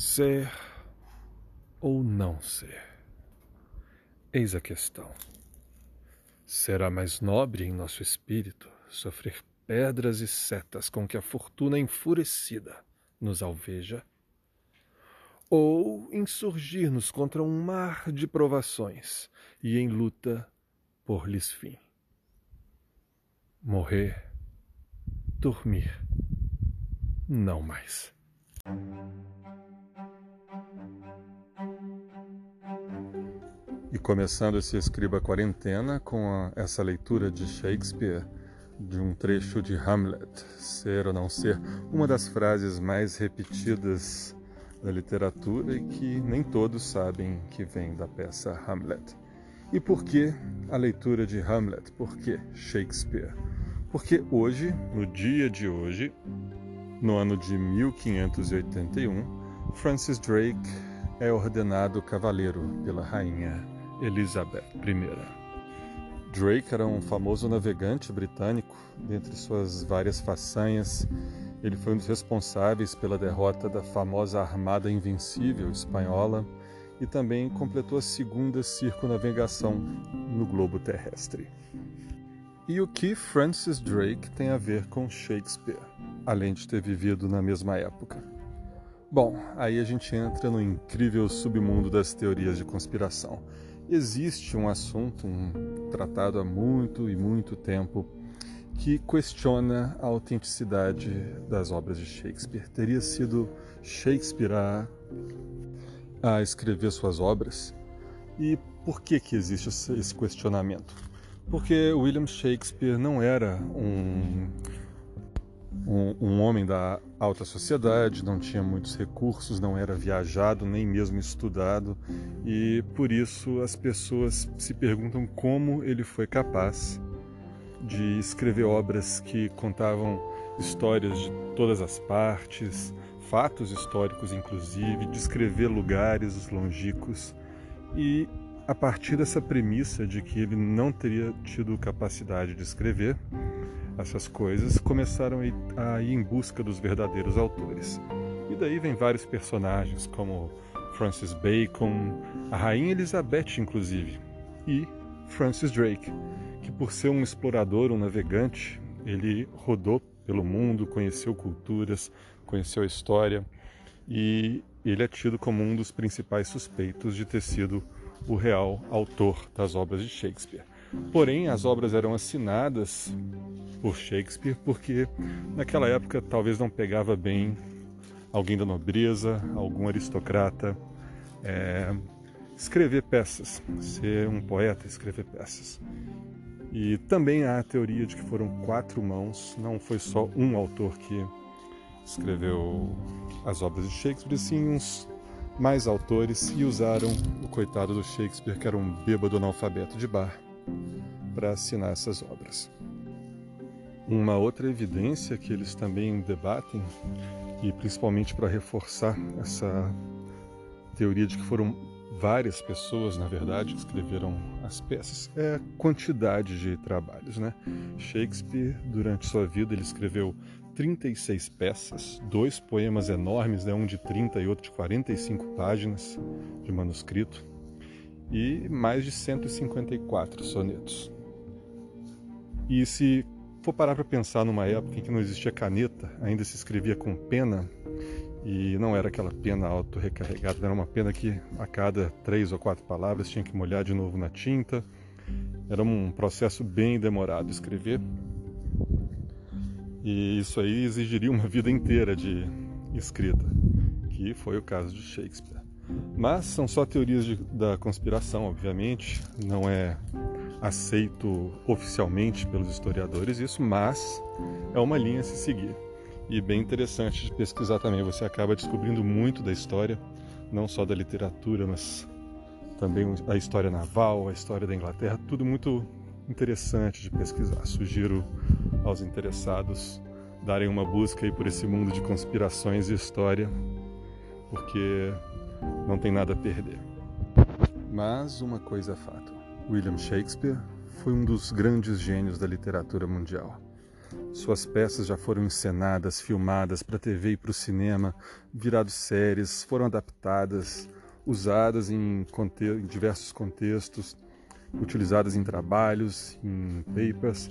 Ser ou não ser? Eis a questão. Será mais nobre em nosso espírito sofrer pedras e setas com que a fortuna enfurecida nos alveja? Ou insurgir-nos contra um mar de provações e em luta por lhes fim? Morrer, dormir, não mais. Começando esse Escriba Quarentena com a, essa leitura de Shakespeare, de um trecho de Hamlet, ser ou não ser, uma das frases mais repetidas da literatura e que nem todos sabem que vem da peça Hamlet. E por que a leitura de Hamlet? Por que Shakespeare? Porque hoje, no dia de hoje, no ano de 1581, Francis Drake é ordenado cavaleiro pela rainha Elizabeth I. Drake era um famoso navegante britânico. Dentre suas várias façanhas, ele foi um dos responsáveis pela derrota da famosa Armada Invencível espanhola e também completou a segunda circunnavegação no globo terrestre. E o que Francis Drake tem a ver com Shakespeare, além de ter vivido na mesma época? Bom, aí a gente entra no incrível submundo das teorias de conspiração existe um assunto, um tratado há muito e muito tempo, que questiona a autenticidade das obras de Shakespeare. Teria sido Shakespeare a, a escrever suas obras? E por que, que existe esse questionamento? Porque William Shakespeare não era um um, um, homem da alta sociedade, não tinha muitos recursos, não era viajado, nem mesmo estudado, e por isso as pessoas se perguntam como ele foi capaz de escrever obras que contavam histórias de todas as partes, fatos históricos inclusive, descrever lugares longínquos e a partir dessa premissa de que ele não teria tido capacidade de escrever, essas coisas, começaram a ir em busca dos verdadeiros autores. E daí vem vários personagens, como Francis Bacon, a Rainha Elizabeth, inclusive, e Francis Drake, que por ser um explorador, um navegante, ele rodou pelo mundo, conheceu culturas, conheceu a história e ele é tido como um dos principais suspeitos de ter sido o real autor das obras de Shakespeare. Porém, as obras eram assinadas por Shakespeare porque naquela época talvez não pegava bem alguém da nobreza, algum aristocrata, é, escrever peças, ser um poeta, escrever peças. E também há a teoria de que foram quatro mãos, não foi só um autor que escreveu as obras de Shakespeare, sim uns mais autores e usaram o coitado do Shakespeare, que era um bêbado analfabeto de bar, para assinar essas obras. Uma outra evidência que eles também debatem, e principalmente para reforçar essa teoria de que foram várias pessoas, na verdade, que escreveram as peças, é a quantidade de trabalhos. Né? Shakespeare, durante sua vida, ele escreveu 36 peças, dois poemas enormes, né? um de 30 e outro de 45 páginas de manuscrito, e mais de 154 sonetos. E se for parar para pensar numa época em que não existia caneta, ainda se escrevia com pena, e não era aquela pena auto-recarregada, era uma pena que a cada três ou quatro palavras tinha que molhar de novo na tinta. Era um processo bem demorado escrever. E isso aí exigiria uma vida inteira de escrita, que foi o caso de Shakespeare. Mas são só teorias de, da conspiração, obviamente, não é aceito oficialmente pelos historiadores isso, mas é uma linha a se seguir. E bem interessante de pesquisar também, você acaba descobrindo muito da história, não só da literatura, mas também a história naval, a história da Inglaterra, tudo muito interessante de pesquisar. Sugiro aos interessados darem uma busca aí por esse mundo de conspirações e história, porque não tem nada a perder. Mas uma coisa é fato: William Shakespeare foi um dos grandes gênios da literatura mundial. Suas peças já foram encenadas, filmadas para TV e para o cinema, virado séries, foram adaptadas, usadas em, em diversos contextos, utilizadas em trabalhos, em papers.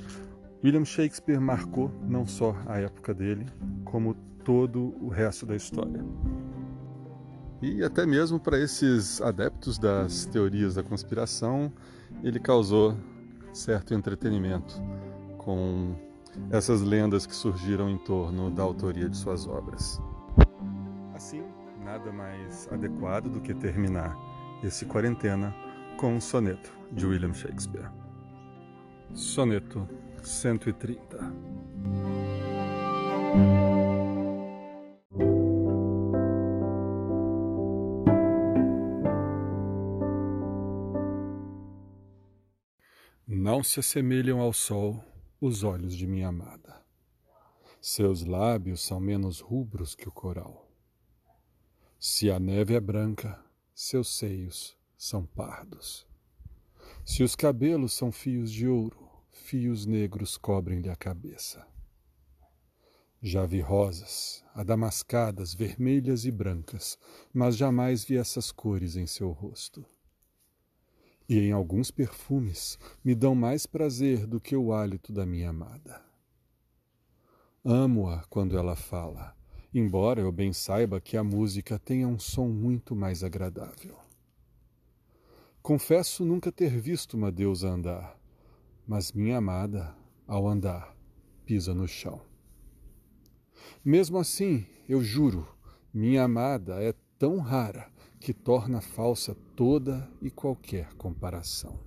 William Shakespeare marcou não só a época dele, como todo o resto da história. E até mesmo para esses adeptos das teorias da conspiração, ele causou certo entretenimento com essas lendas que surgiram em torno da autoria de suas obras. Assim, nada mais adequado do que terminar esse quarentena com um soneto de William Shakespeare. Soneto 130. Não se assemelham ao sol os olhos de minha amada. Seus lábios são menos rubros que o coral. Se a neve é branca, seus seios são pardos. Se os cabelos são fios de ouro, fios negros cobrem-lhe a cabeça. Já vi rosas, adamascadas, vermelhas e brancas, mas jamais vi essas cores em seu rosto e em alguns perfumes me dão mais prazer do que o hálito da minha amada. Amo-a quando ela fala, embora eu bem saiba que a música tenha um som muito mais agradável. Confesso nunca ter visto uma deusa andar, mas minha amada, ao andar, pisa no chão. Mesmo assim, eu juro, minha amada é tão rara que torna falsa toda e qualquer comparação.